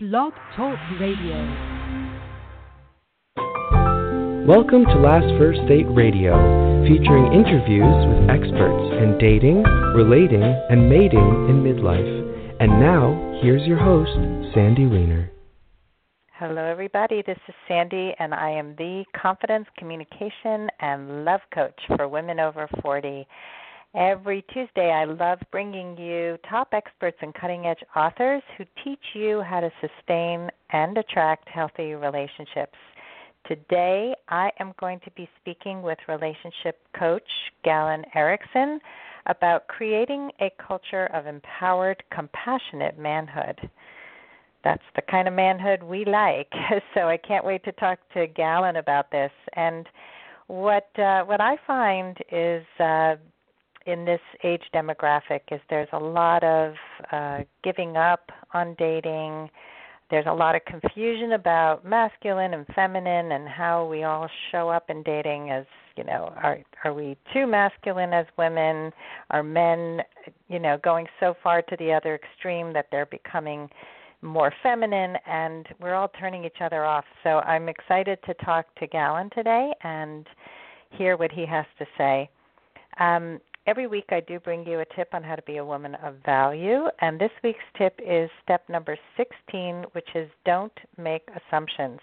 Blog Talk Radio. Welcome to Last First Date Radio, featuring interviews with experts in dating, relating, and mating in midlife. And now, here's your host, Sandy Weiner. Hello, everybody. This is Sandy, and I am the confidence, communication, and love coach for women over 40. Every Tuesday, I love bringing you top experts and cutting edge authors who teach you how to sustain and attract healthy relationships. Today, I am going to be speaking with relationship coach Galen Erickson about creating a culture of empowered, compassionate manhood. That's the kind of manhood we like. So I can't wait to talk to Galen about this. And what uh, what I find is uh, in this age demographic is there's a lot of uh, giving up on dating. There's a lot of confusion about masculine and feminine and how we all show up in dating as you know are are we too masculine as women? Are men you know going so far to the other extreme that they're becoming more feminine? And we're all turning each other off. So i'm excited to talk to Galen today and hear what he has to say. Um, every week I do bring you a tip on how to be a woman of value, and this week's tip is step number 16, which is don't make assumptions.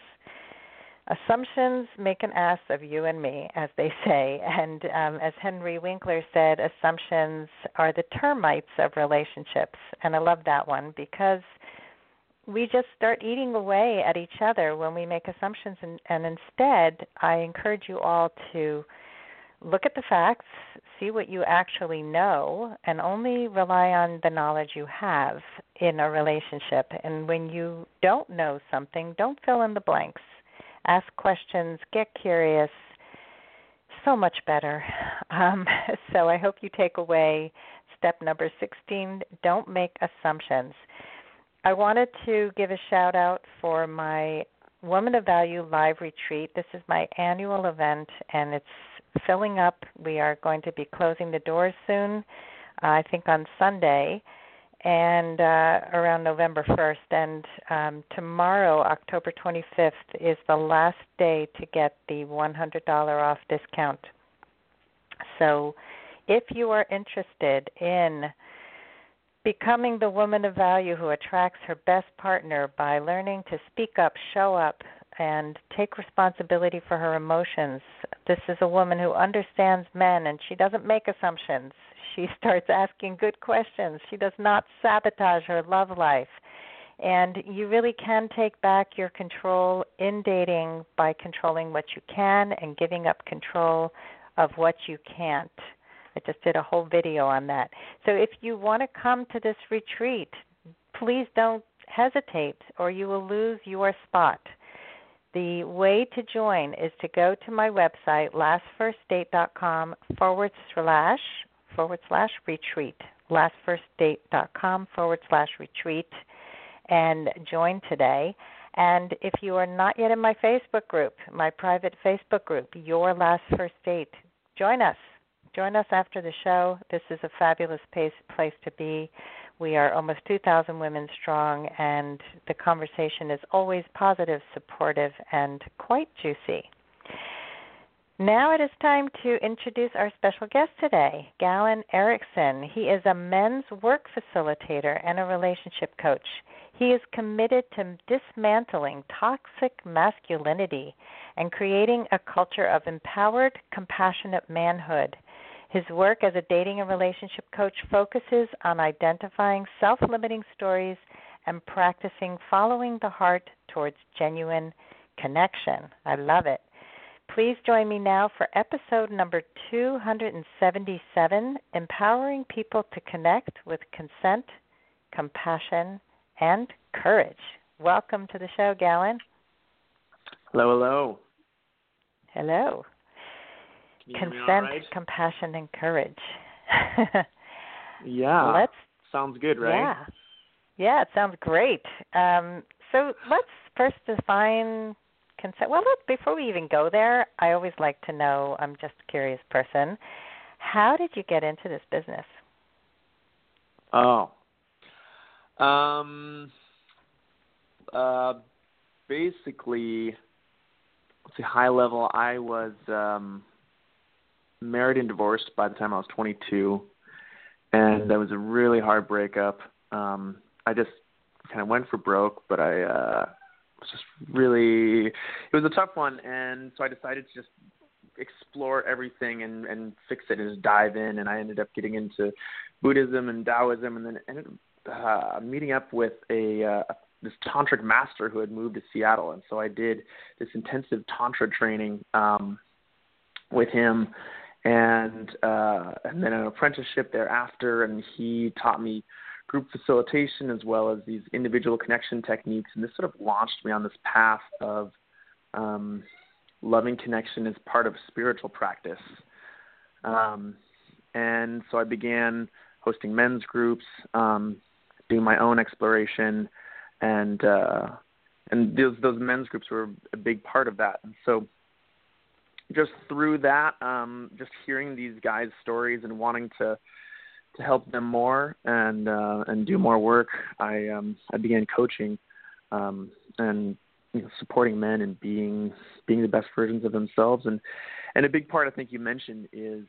Assumptions make an ass of you and me, as they say. And um, as Henry Winkler said, assumptions are the termites of relationships. And I love that one because we just start eating away at each other when we make assumptions. And, and instead, I encourage you all to look at the facts, see what you actually know, and only rely on the knowledge you have in a relationship. And when you don't know something, don't fill in the blanks. Ask questions, get curious. So much better. Um, so I hope you take away step number 16 don't make assumptions. I wanted to give a shout out for my Woman of Value live retreat. This is my annual event, and it's filling up. We are going to be closing the doors soon, uh, I think on Sunday, and uh, around November 1st. And um, tomorrow, October 25th, is the last day to get the $100 off discount. So if you are interested in becoming the woman of value who attracts her best partner by learning to speak up, show up, and take responsibility for her emotions. This is a woman who understands men and she doesn't make assumptions. She starts asking good questions. She does not sabotage her love life. And you really can take back your control in dating by controlling what you can and giving up control of what you can't. I just did a whole video on that. So if you want to come to this retreat, please don't hesitate or you will lose your spot. The way to join is to go to my website, lastfirstdate.com forward slash forward slash retreat. Lastfirstdate.com forward slash retreat and join today. And if you are not yet in my Facebook group, my private Facebook group, Your Last First Date, join us. Join us after the show. This is a fabulous place, place to be. We are almost 2,000 women strong, and the conversation is always positive, supportive, and quite juicy. Now it is time to introduce our special guest today, Galen Erickson. He is a men's work facilitator and a relationship coach. He is committed to dismantling toxic masculinity and creating a culture of empowered, compassionate manhood. His work as a dating and relationship coach focuses on identifying self limiting stories and practicing following the heart towards genuine connection. I love it. Please join me now for episode number 277 Empowering People to Connect with Consent, Compassion, and Courage. Welcome to the show, Galen. Hello, hello. Hello consent, right? compassion, and courage. yeah. Let's sounds good, right? Yeah. Yeah, it sounds great. Um, so let's first define consent. Well, look, before we even go there, I always like to know. I'm just a curious person. How did you get into this business? Oh, um, uh, basically, let's see, high level. I was um, married and divorced by the time I was 22, and that was a really hard breakup. Um, I just kind of went for broke, but I uh, was just really. It was a tough one, and so I decided to just explore everything and and fix it and just dive in. And I ended up getting into Buddhism and Taoism, and then ended up uh, meeting up with a uh, this tantric master who had moved to Seattle, and so I did this intensive tantra training um, with him, and uh, and then an apprenticeship thereafter, and he taught me group facilitation as well as these individual connection techniques, and this sort of launched me on this path of um, loving connection as part of spiritual practice. Um, and so I began hosting men's groups, um, doing my own exploration, and uh, and those those men's groups were a big part of that. And so just through that, um, just hearing these guys' stories and wanting to to help them more and uh, and do more work, I um, I began coaching um, and you know, supporting men and being being the best versions of themselves. And and a big part I think you mentioned is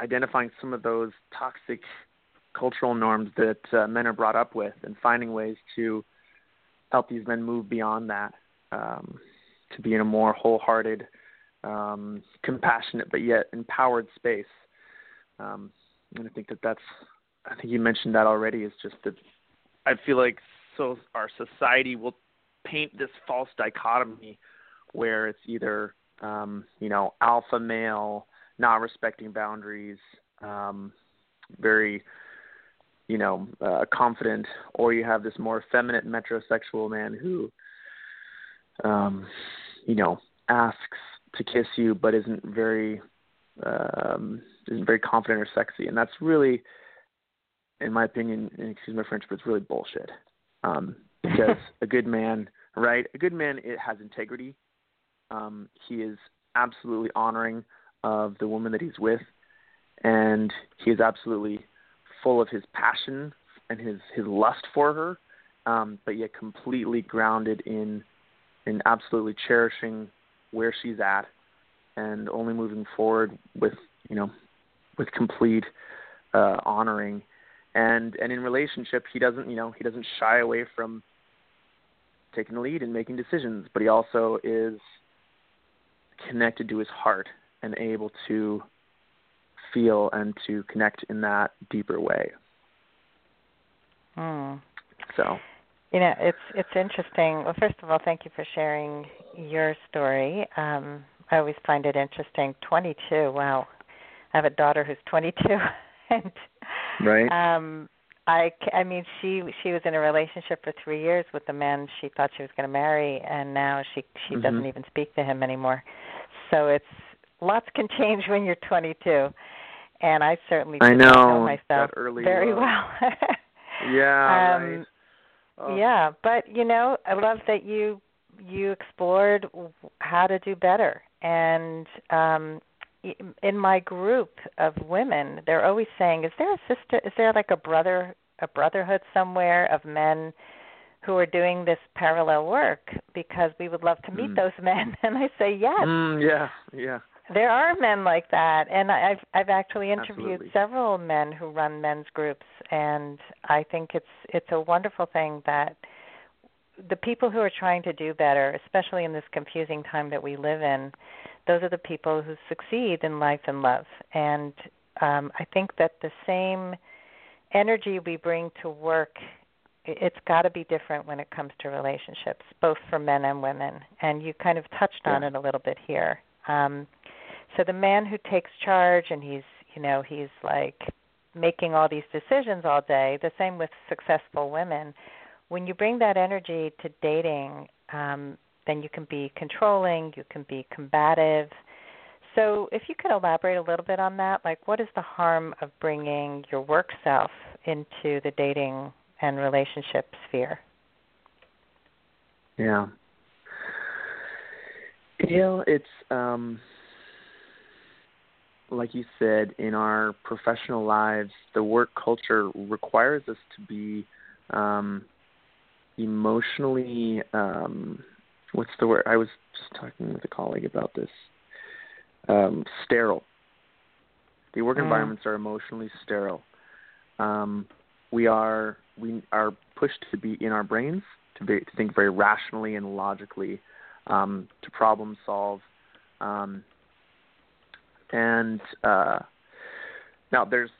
identifying some of those toxic cultural norms that uh, men are brought up with and finding ways to help these men move beyond that um, to be in a more wholehearted, um, compassionate but yet empowered space. Um, and I think that that's I think you mentioned that already is just that I feel like so our society will paint this false dichotomy where it's either um, you know alpha male not respecting boundaries, um, very you know uh, confident, or you have this more effeminate metrosexual man who um, you know asks to kiss you but isn't very um, isn't very confident or sexy, and that's really, in my opinion, and excuse my French, but it's really bullshit. Um, because a good man, right? A good man it has integrity. Um, he is absolutely honoring of the woman that he's with, and he is absolutely full of his passion and his his lust for her, um, but yet completely grounded in in absolutely cherishing where she's at and only moving forward with you know with complete uh, honoring. And and in relationship he doesn't you know he doesn't shy away from taking the lead and making decisions but he also is connected to his heart and able to feel and to connect in that deeper way. Hmm. so You know, it's it's interesting. Well, first of all, thank you for sharing your story. Um, I always find it interesting. 22. Wow. I have a daughter who's 22 and right um I I mean she she was in a relationship for 3 years with the man she thought she was going to marry and now she she Mhm. doesn't even speak to him anymore. So it's lots can change when you're 22. And I certainly I not know, myself early very love. well. yeah Um, right Oh. Yeah, but you know, I love that you you explored how to do better. And um in my group of women, they're always saying, "Is there a sister? Is there like a brother, a brotherhood somewhere of men who are doing this parallel work? Because we would love to meet Mm. those men." And I say, "Yes, Mm, yeah yeah there are men like that, and I've I've actually interviewed Absolutely. several men who run men's groups, and I think it's it's a wonderful thing that the people who are trying to do better, especially in this confusing time that we live in, those are the people who succeed in life and love. And um, I think that the same energy we bring to work it's got to be different when it comes to relationships, both for men and women. And you kind of touched on Yeah. it a little bit here. Um, so the man who takes charge and he's, you know, he's like making all these decisions all day. The same with successful women. When you bring that energy to dating, um, then you can be controlling, you can be combative. So, if you could elaborate a little bit on that, like what is the harm of bringing your work self into the dating and relationship sphere? Yeah. Know, it's um like you said, in our professional lives, the work culture requires us to be um emotionally um what's the word? I was just talking with a colleague about this. Um sterile. The work Mm. environments are emotionally sterile. Um we are we are pushed to be in our brains to be to think very rationally and logically um to problem solve um and uh now there's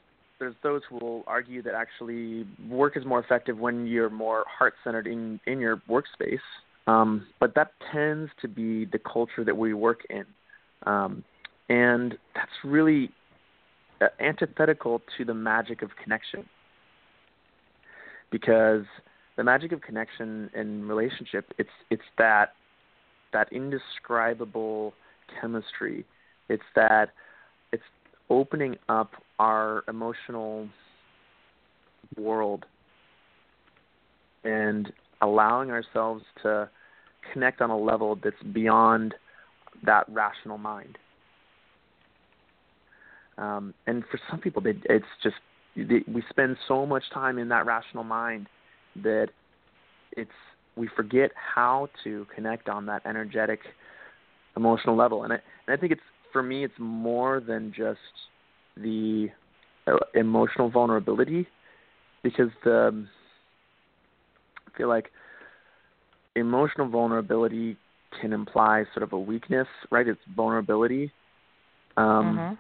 there's those who will argue that actually work is more effective when you're more heart centered in in your workspace. Um, but that tends to be the culture that we work in, um, and that's really uh, antithetical to the magic of connection. Because the magic of connection and relationship, it's it's that that indescribable chemistry. It's that it's opening up our emotional world and allowing ourselves to connect on a level that's beyond that rational mind. Um, and for some people, they, it's just they, we spend so much time in that rational mind that it's we forget how to connect on that energetic, emotional level. And I, and I think it's for me, it's more than just the uh, emotional vulnerability because the I feel like emotional vulnerability can imply sort of a weakness, right? It's vulnerability. Um, Mhm.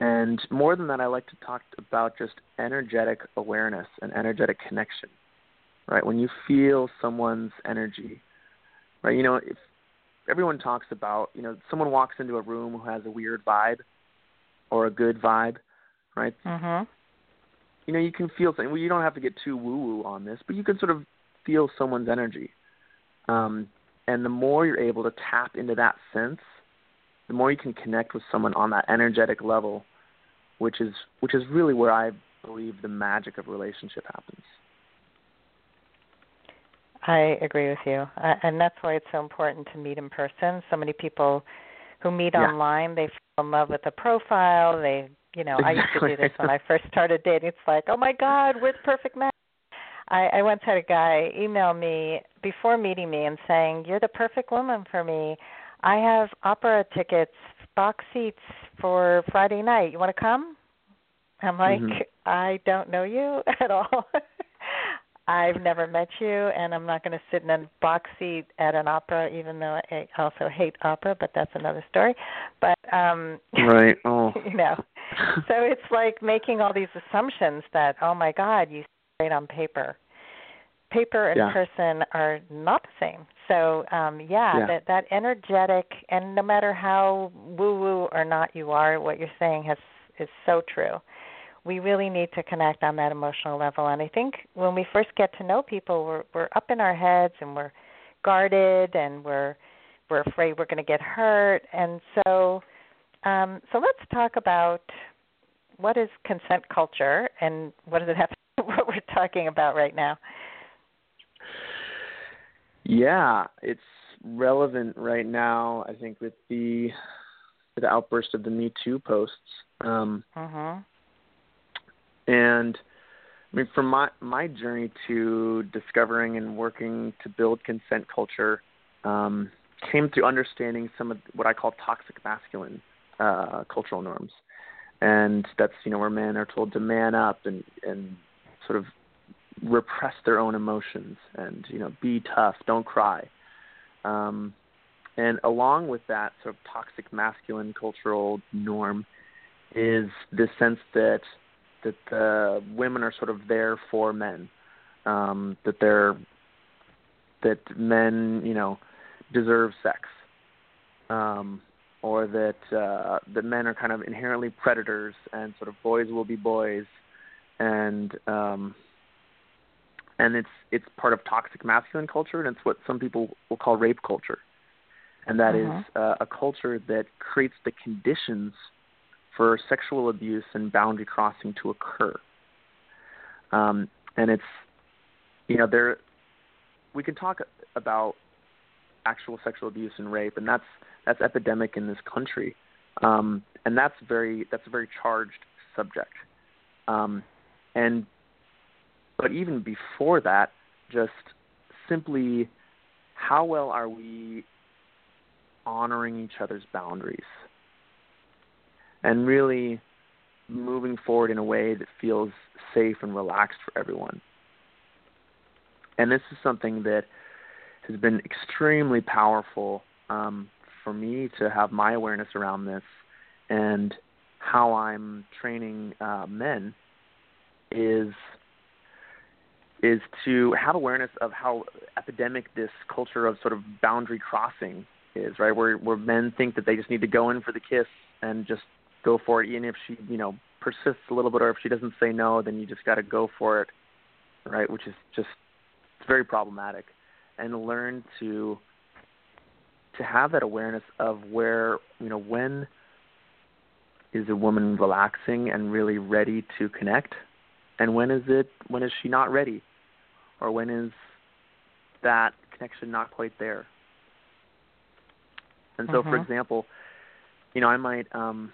And more than that, I like to talk about just energetic awareness and energetic connection, right? When you feel someone's energy, right? You know, if everyone talks about, you know, someone walks into a room who has a weird vibe or a good vibe, right? Mhm. you know, you can feel something. Well, you don't have to get too woo woo on this, but you can sort of feel someone's energy. Um, and the more you're able to tap into that sense, the more you can connect with someone on that energetic level, which is which is really where I believe the magic of relationship happens. I agree with you, uh, and that's why it's so important to meet in person. So many people who meet Yeah. online, they fall in love with the profile. They, you know, I used to do this when I first started dating. It's like, oh my God, we're the perfect match. I, I once had a guy email me before meeting me and saying, "You're the perfect woman for me. I have opera tickets, box seats for Friday night. You want to come?" I'm like, Mhm. I don't know you at all. I've never met you, and I'm not going to sit in a box seat at an opera, even though I also hate opera, but that's another story. But um Right. Oh. you know, so it's like making all these assumptions that, oh my God, you great on paper. Paper and Yeah. person are not the same. So um yeah, Yeah. that that energetic and no matter how woo woo or not you are, what you're saying has is so true. We really need to connect on that emotional level. And I think when we first get to know people we're we're up in our heads and we're guarded and we're we're afraid we're going to get hurt. And so um so let's talk about what is consent culture and what does it have to do with what we're talking about right now? Yeah, it's relevant right now. I think with the with the outburst of the Me Too posts, um, Mhm. And I mean, from my my journey to discovering and working to build consent culture, um, came through understanding some of what I call toxic masculine uh, cultural norms, and that's you know where men are told to man up and and sort of repress their own emotions and you know be tough, don't cry. Um, and along with that sort of toxic masculine cultural norm is this sense that that the women are sort of there for men, um, that they're that men you know deserve sex, um, or that uh, that men are kind of inherently predators and sort of boys will be boys, and um, and it's it's part of toxic masculine culture, and it's what some people will call rape culture, and that is Mhm. uh, a culture that creates the conditions for sexual abuse and boundary crossing to occur. Um, and it's you know there we can talk about actual sexual abuse and rape, and that's that's epidemic in this country, um, and that's very that's a very charged subject. Um, and but even before that, just simply how well are we honoring each other's boundaries and really moving forward in a way that feels safe and relaxed for everyone. And this is something that has been extremely powerful um, for me to have my awareness around this and how I'm training uh, men is is to have awareness of how epidemic this culture of sort of boundary crossing is, right? Where where men think that they just need to go in for the kiss and just go for it, even if she, you know, persists a little bit, or if she doesn't say no, then you just got to go for it, right? Which is just it's very problematic, and learn to to have that awareness of where you know when is a woman relaxing and really ready to connect and when is it when is she not ready or when is that connection not quite there and so mm-hmm. for example you know i might um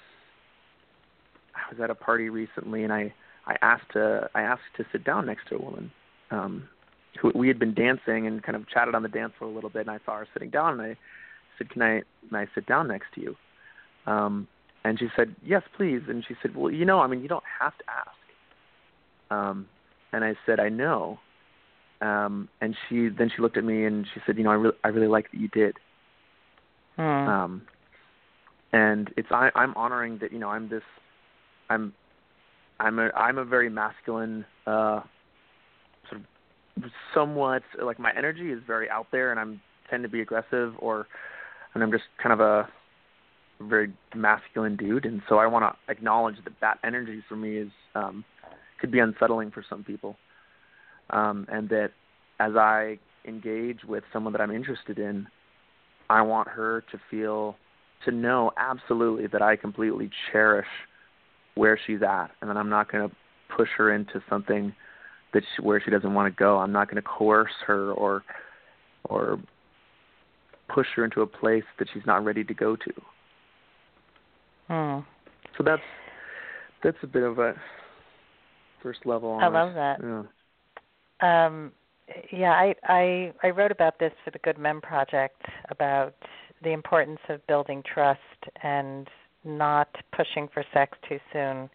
was at a party recently and i i asked to i asked to sit down next to a woman um who we had been dancing and kind of chatted on the dance floor a little bit and i saw her sitting down and i said can i can i sit down next to you um and she said yes please and she said well you know i mean you don't have to ask um, and I said, I know. Um, and she then she looked at me and she said, you know, I really I really like that you did. Hmm. Um, and it's I, I'm honoring that you know I'm this I'm I'm a I'm a very masculine uh, sort of somewhat like my energy is very out there and I'm tend to be aggressive or and I'm just kind of a very masculine dude and so I want to acknowledge that that energy for me is um could be unsettling for some people. Um, and that as I engage with someone that I'm interested in, I want her to feel, to know absolutely that I completely cherish where she's at, and then I'm not going to push her into something that she, where she doesn't want to go. I'm not going to coerce her or or push her into a place that she's not ready to go to. Hmm. So that's that's a bit of a first level. I love that. Yeah. Um, yeah, I, I I wrote about this for the Good Men Project about the importance of building trust and not pushing for sex too soon.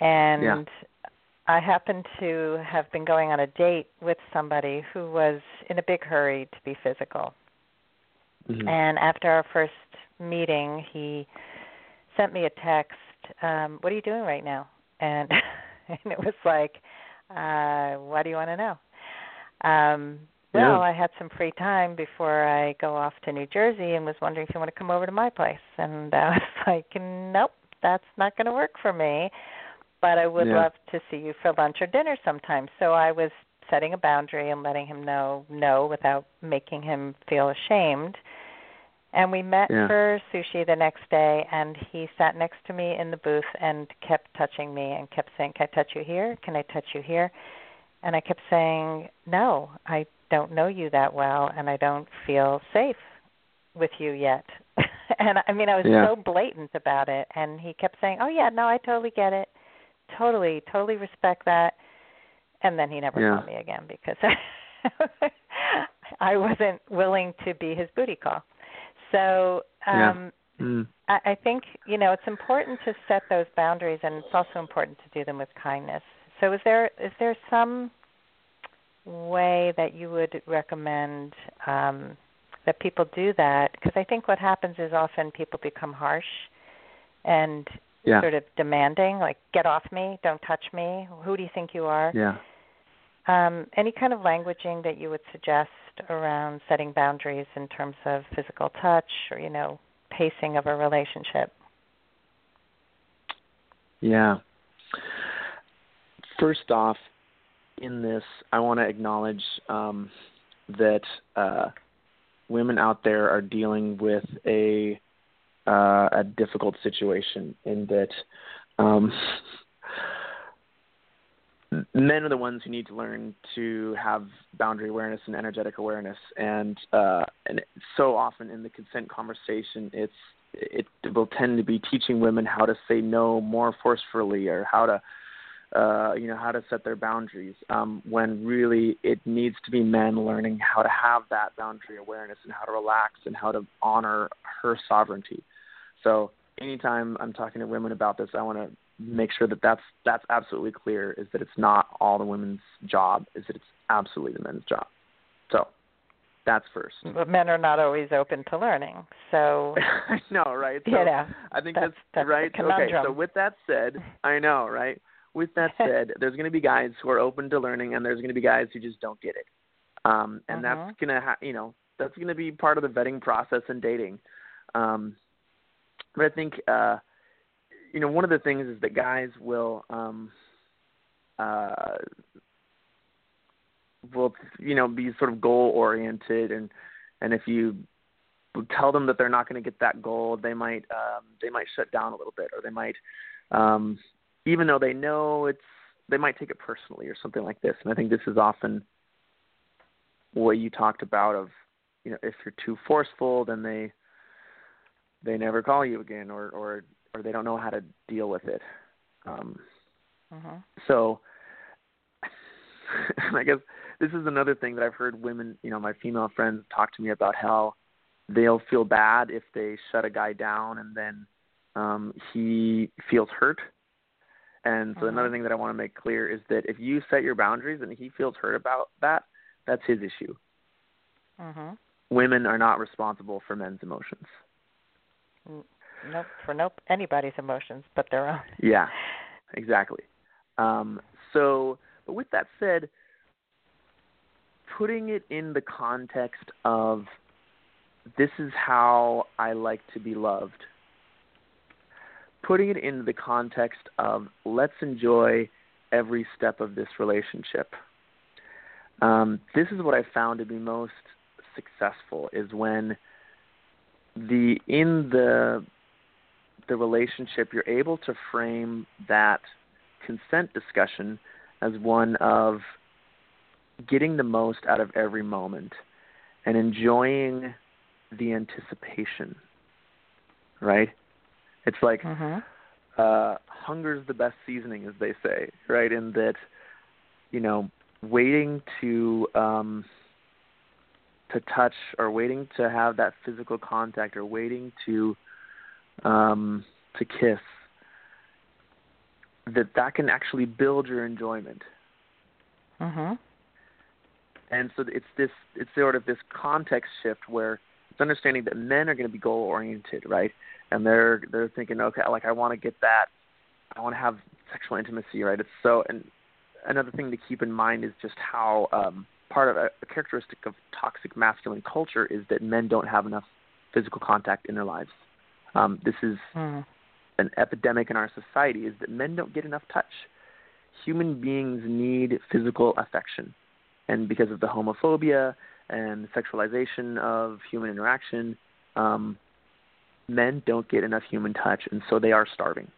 And yeah. I happened to have been going on a date with somebody who was in a big hurry to be physical. Mm-hmm. And after our first meeting, he sent me a text, um, "What are you doing right now?" And and it was like, uh, what do you want to know? Um, well, yeah. I had some free time before I go off to New Jersey and was wondering if you want to come over to my place. And uh, I was like, nope, that's not going to work for me. But I would yeah. love to see you for lunch or dinner sometime. So I was setting a boundary and letting him know no without making him feel ashamed. And we met yeah. for sushi the next day, and he sat next to me in the booth and kept touching me and kept saying, Can I touch you here? Can I touch you here? And I kept saying, No, I don't know you that well, and I don't feel safe with you yet. and I mean, I was yeah. so blatant about it. And he kept saying, Oh, yeah, no, I totally get it. Totally, totally respect that. And then he never yeah. saw me again because I wasn't willing to be his booty call. So um, yeah. mm. I, I think you know it's important to set those boundaries, and it's also important to do them with kindness. So is there is there some way that you would recommend um, that people do that? Because I think what happens is often people become harsh and yeah. sort of demanding, like "Get off me! Don't touch me! Who do you think you are?" Yeah. Um, any kind of languaging that you would suggest around setting boundaries in terms of physical touch or you know pacing of a relationship? Yeah. First off, in this, I want to acknowledge um, that uh, women out there are dealing with a uh, a difficult situation in that um, men are the ones who need to learn to have boundary awareness and energetic awareness. And uh and so often in the consent conversation it's it will tend to be teaching women how to say no more forcefully or how to uh, you know, how to set their boundaries. Um, when really it needs to be men learning how to have that boundary awareness and how to relax and how to honor her sovereignty. So anytime I'm talking to women about this, I want to make sure that that's that's absolutely clear. Is that it's not all the women's job. Is that it's absolutely the men's job. So that's first. But men are not always open to learning. So I know, right? So you know, I think that's, that's, that's right. okay, so with that said, I know, right? With that said, there's going to be guys who are open to learning, and there's going to be guys who just don't get it. Um, and uh-huh. that's going to, ha- you know, that's going to be part of the vetting process in dating. Um, but I think, uh, you know, one of the things is that guys will, um, uh, will, you know, be sort of goal oriented, and and if you tell them that they're not going to get that goal, they might, um, they might shut down a little bit, or they might, um, even though they know it's they might take it personally or something like this. And I think this is often what you talked about of you know if you're too forceful, then they they never call you again, or or or they don't know how to deal with it. Um, uh-huh. So, I guess this is another thing that I've heard women, you know, my female friends talk to me about how they'll feel bad if they shut a guy down and then um he feels hurt and so uh-huh. another thing that I want to make clear is that if you set your boundaries and he feels hurt about that, that's his issue. Uh-huh. Women are not responsible for men's emotions. Nope, for nope anybody's emotions but their own. Yeah, exactly. Um, so, but with that said, putting it in the context of this is how I like to be loved putting it into the context of let's enjoy every step of this relationship. Um, this is what I found to be most successful is when the in the the relationship you're able to frame that consent discussion as one of getting the most out of every moment and enjoying the anticipation right it's like uh-huh. uh hunger's the best seasoning as they say, right? In that you know, waiting to um to touch or waiting to have that physical contact or waiting to um to kiss that that can actually build your enjoyment. Uh-huh. And so it's this it's sort of this context shift where it's understanding that men are going to be goal oriented, right? And they're they're thinking, okay, like I want to get that, I want to have sexual intimacy, right? It's so and another thing to keep in mind is just how um, part of a, a characteristic of toxic masculine culture is that men don't have enough physical contact in their lives. Um, this is mm. an epidemic in our society is that men don't get enough touch. Human beings need physical affection, and because of the homophobia and sexualization of human interaction, um, men don't get enough human touch, and so they are starving.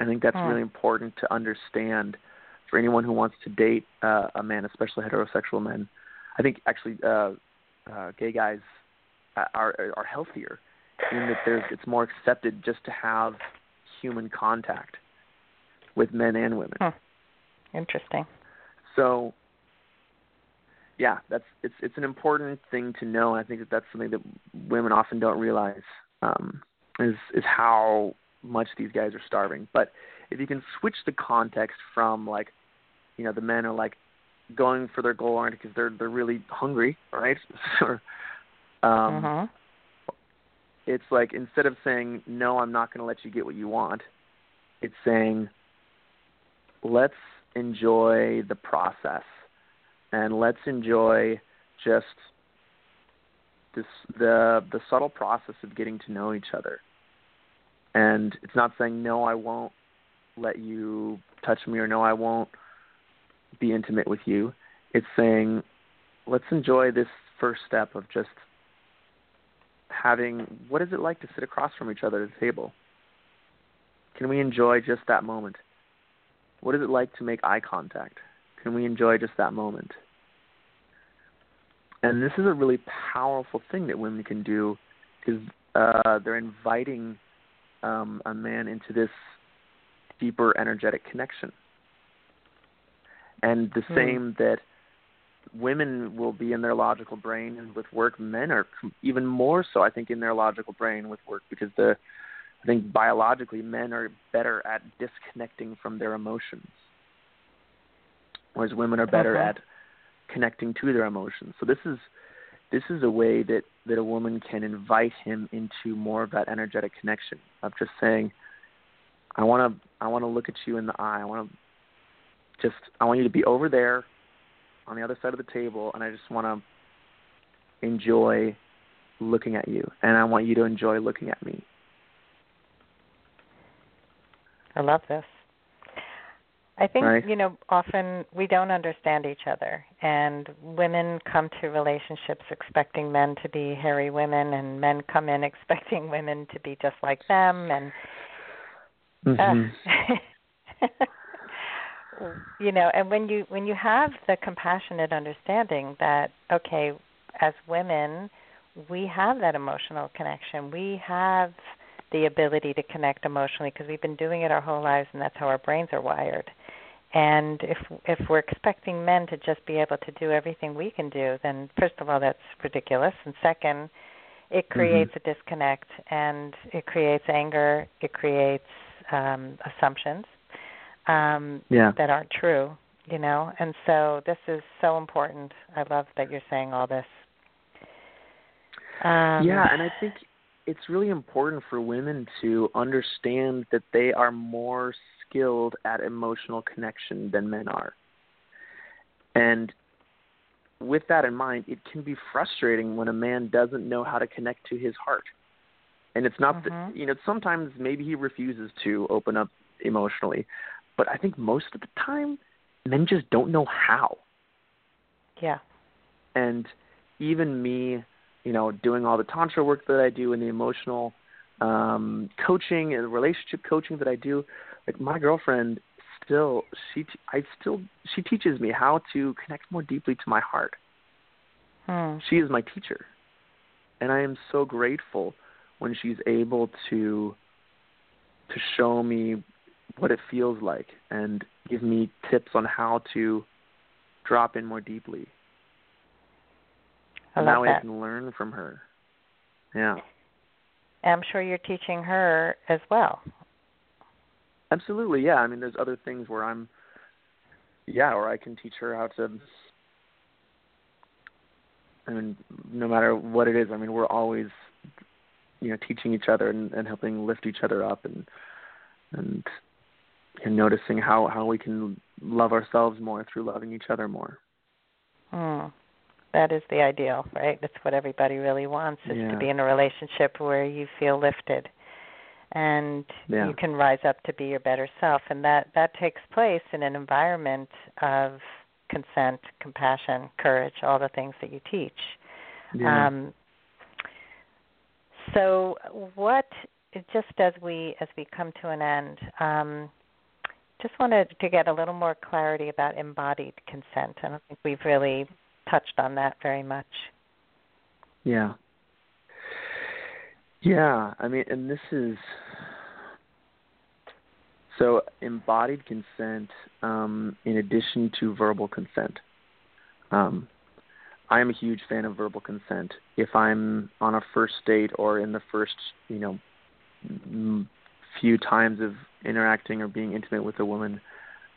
I think that's hmm. really important to understand for anyone who wants to date uh, a man, especially heterosexual men. I think actually uh, uh, gay guys are are healthier in that there's it's more accepted just to have human contact with men and women. Hmm. Interesting. So yeah, that's it's it's an important thing to know. I think that that's something that women often don't realize um, is is how much these guys are starving. But if you can switch the context from like, you know, the men are like going for their goal oriented because they're they're really hungry, right? or um, uh-huh. it's like instead of saying no, I'm not going to let you get what you want, it's saying let's enjoy the process and let's enjoy just this the the subtle process of getting to know each other. And it's not saying no, I won't let you touch me or no, I won't be intimate with you. It's saying let's enjoy this first step of just having what is it like to sit across from each other at a table? Can we enjoy just that moment? What is it like to make eye contact? Can we enjoy just that moment? And this is a really powerful thing that women can do because uh, they're inviting um, a man into this deeper energetic connection. And the Hmm. same that women will be in their logical brain and with work, men are even more so, I think, in their logical brain with work because the I think biologically men are better at disconnecting from their emotions, whereas women are better at connecting to their emotions. So this is this is a way that that a woman can invite him into more of that energetic connection of just saying, I want to I want to look at you in the eye. I want to just I want you to be over there on the other side of the table, and I just want to enjoy looking at you, and I want you to enjoy looking at me. I love this. I think Right. you know often we don't understand each other, and women come to relationships expecting men to be hairy women, and men come in expecting women to be just like them, and Mhm. uh, you know, and when you when you have the compassionate understanding that okay, as women, we have that emotional connection. We have the ability to connect emotionally because we've been doing it our whole lives and that's how our brains are wired. And if if we're expecting men to just be able to do everything we can do, then first of all that's ridiculous and second, it creates a disconnect and it creates anger, it creates um assumptions um yeah. that aren't true, you know. And so this is so important. I love that you're saying all this. Um, yeah, and I think it's really important for women to understand that they are more skilled at emotional connection than men are. And with that in mind, it can be frustrating when a man doesn't know how to connect to his heart. And it's not Mhm. that, you know, sometimes maybe he refuses to open up emotionally, but I think most of the time men just don't know how yeah. and even me you know doing all the tantra work that i do and the emotional um coaching and relationship coaching that i do like my girlfriend still she t- i still she teaches me how to connect more deeply to my heart. Hmm. she is my teacher. And i am so grateful when she's able to to show me what it feels like and give me tips on how to drop in more deeply I and love that. I can learn from her. Yeah, I'm sure you're teaching her as well. absolutely. Yeah, I mean, there's other things where I'm, yeah, or I can teach her how to. I mean, no matter what it is, I mean, we're always, you know, teaching each other and, and helping lift each other up, and and and noticing how how we can love ourselves more through loving each other more. Hmm. That is the ideal, right? That's what everybody really wants is Yeah. to be in a relationship where you feel lifted and Yeah. you can rise up to be your better self and that that takes place in an environment of consent, compassion, courage, all the things that you teach. Yeah. Um, so, what just as we as we come to an end, um, just wanted to get a little more clarity about embodied consent. I don't think we've really touched on that very much. Yeah. Yeah, I mean, and this is so embodied consent um, in addition to verbal consent. Um, I am a huge fan of verbal consent. If I'm on a first date or in the first, you know, few times of interacting or being intimate with a woman,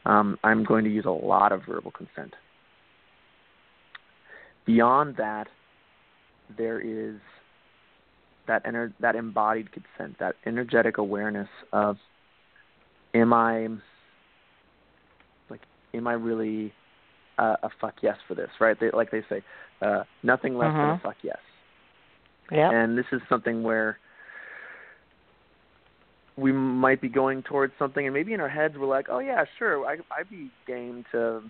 um, I'm going to use a lot of verbal consent. Beyond that, there is that ener- that embodied consent, that energetic awareness of am I like am I really uh, a fuck yes for this, right? They, like they say, uh, nothing less than a Mhm. fuck yes. Yeah. And this is something where we might be going towards something, and maybe in our heads we're like, oh yeah, sure, I, I'd be game to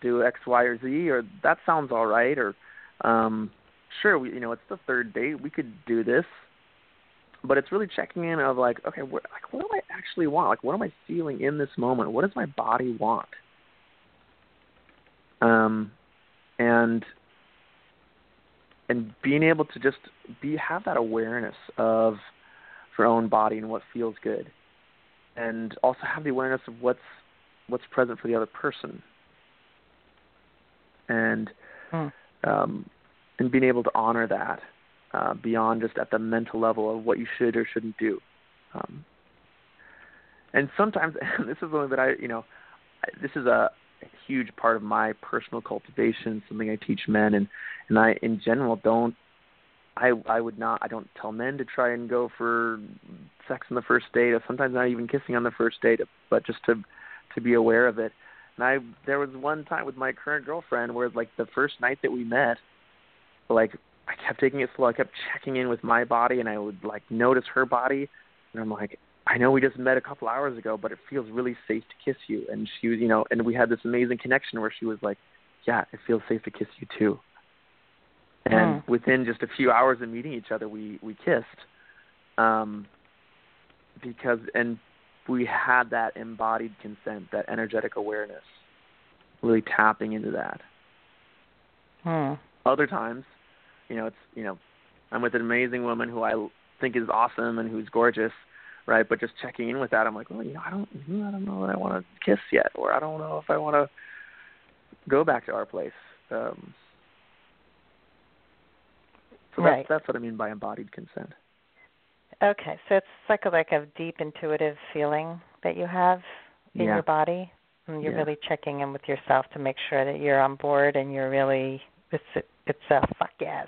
do X, Y, or Z, or that sounds all right, or um, sure, we, you know, it's the third date, we could do this. But it's really checking in of like, okay, what, like, what do I actually want? Like, what am I feeling in this moment? What does my body want? Um, and and being able to just be have that awareness of your own body and what feels good. and also have the awareness of what's what's present for the other person and mm. um, and being able to honor that uh, beyond just at the mental level of what you should or shouldn't do. Um, and sometimes, and this is something that I, you know, this is a, a huge part of my personal cultivation, something I teach men, and and I, in general, don't. I I would not. I don't tell men to try and go for sex on the first date, or sometimes not even kissing on the first date, but just to to be aware of it. And I there was one time with my current girlfriend where like the first night that we met, like I kept taking it slow. I kept checking in with my body, and I would like notice her body, and I'm like, I know we just met a couple hours ago, but it feels really safe to kiss you. And she was, you know, and we had this amazing connection where she was like, Yeah, it feels safe to kiss you too. And mm. within just a few hours of meeting each other, we we kissed, um, because and we had that embodied consent, that energetic awareness, really tapping into that. Hmm. Other times, you know, it's you know, I'm with an amazing woman who I think is awesome and who's gorgeous, right? But just checking in with that, I'm like, well, you know, I don't, I don't know that I want to kiss yet, or I don't know if I want to go back to our place. Um, so right. that's that's what I mean by embodied consent. Okay, so it's like a like a deep intuitive feeling that you have in yeah. your body, and you're yeah. really checking in with yourself to make sure that you're on board and you're really it's it's a fuck yes.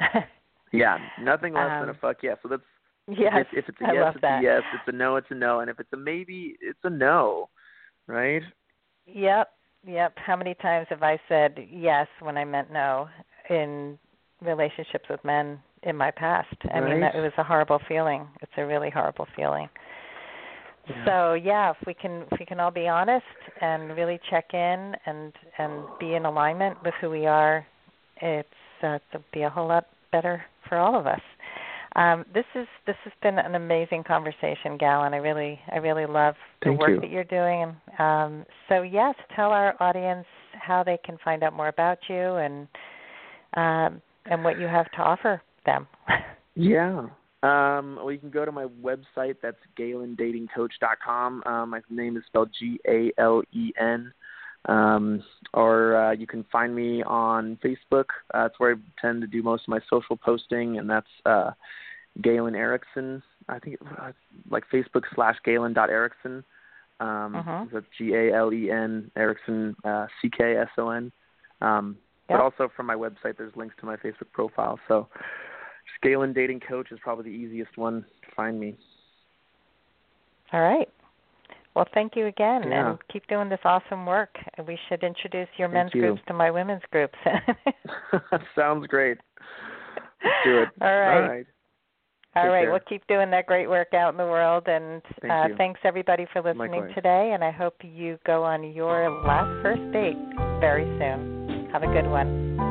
yeah, nothing less um, than a fuck yes. So that's yes. If, if it's a I yes, it's that. a yes. It's a no, it's a no. And if it's a maybe, it's a no, right? Yep, yep. How many times have I said yes when I meant no in relationships with men in my past? I right. mean, that, it was a horrible feeling. It's a really horrible feeling. Yeah. So yeah, if we can if we can all be honest and really check in and and be in alignment with who we are, it's uh, it'll be a whole lot better for all of us. Um, this is this has been an amazing conversation, Gal, and I really I really love the Thank work you. that you're doing. Um, so yes, tell our audience how they can find out more about you and um, and what you have to offer them. Yeah. Um, well, you can go to my website. That's galendatingcoach.com. Um, my name is spelled G A L E N. Um, or uh, you can find me on Facebook. Uh, that's where I tend to do most of my social posting, and that's uh, Galen Erickson. I think uh, like Facebook slash Galen dot Erickson. Um, Uh-huh. That's G A L E N Erickson uh, C K S O N. Um, Yep. But also from my website, there's links to my Facebook profile. So just Galen Dating Coach is probably the easiest one to find me. All right. Well, thank you again, Yeah. and keep doing this awesome work. We should introduce your Thank men's you. groups to my women's groups. Sounds great. Let's do it. All right. All right. All right, well, keep doing that great work out in the world, and Thank uh, thanks everybody for listening Likewise. today. And I hope you go on your last first date very soon. Have a good one.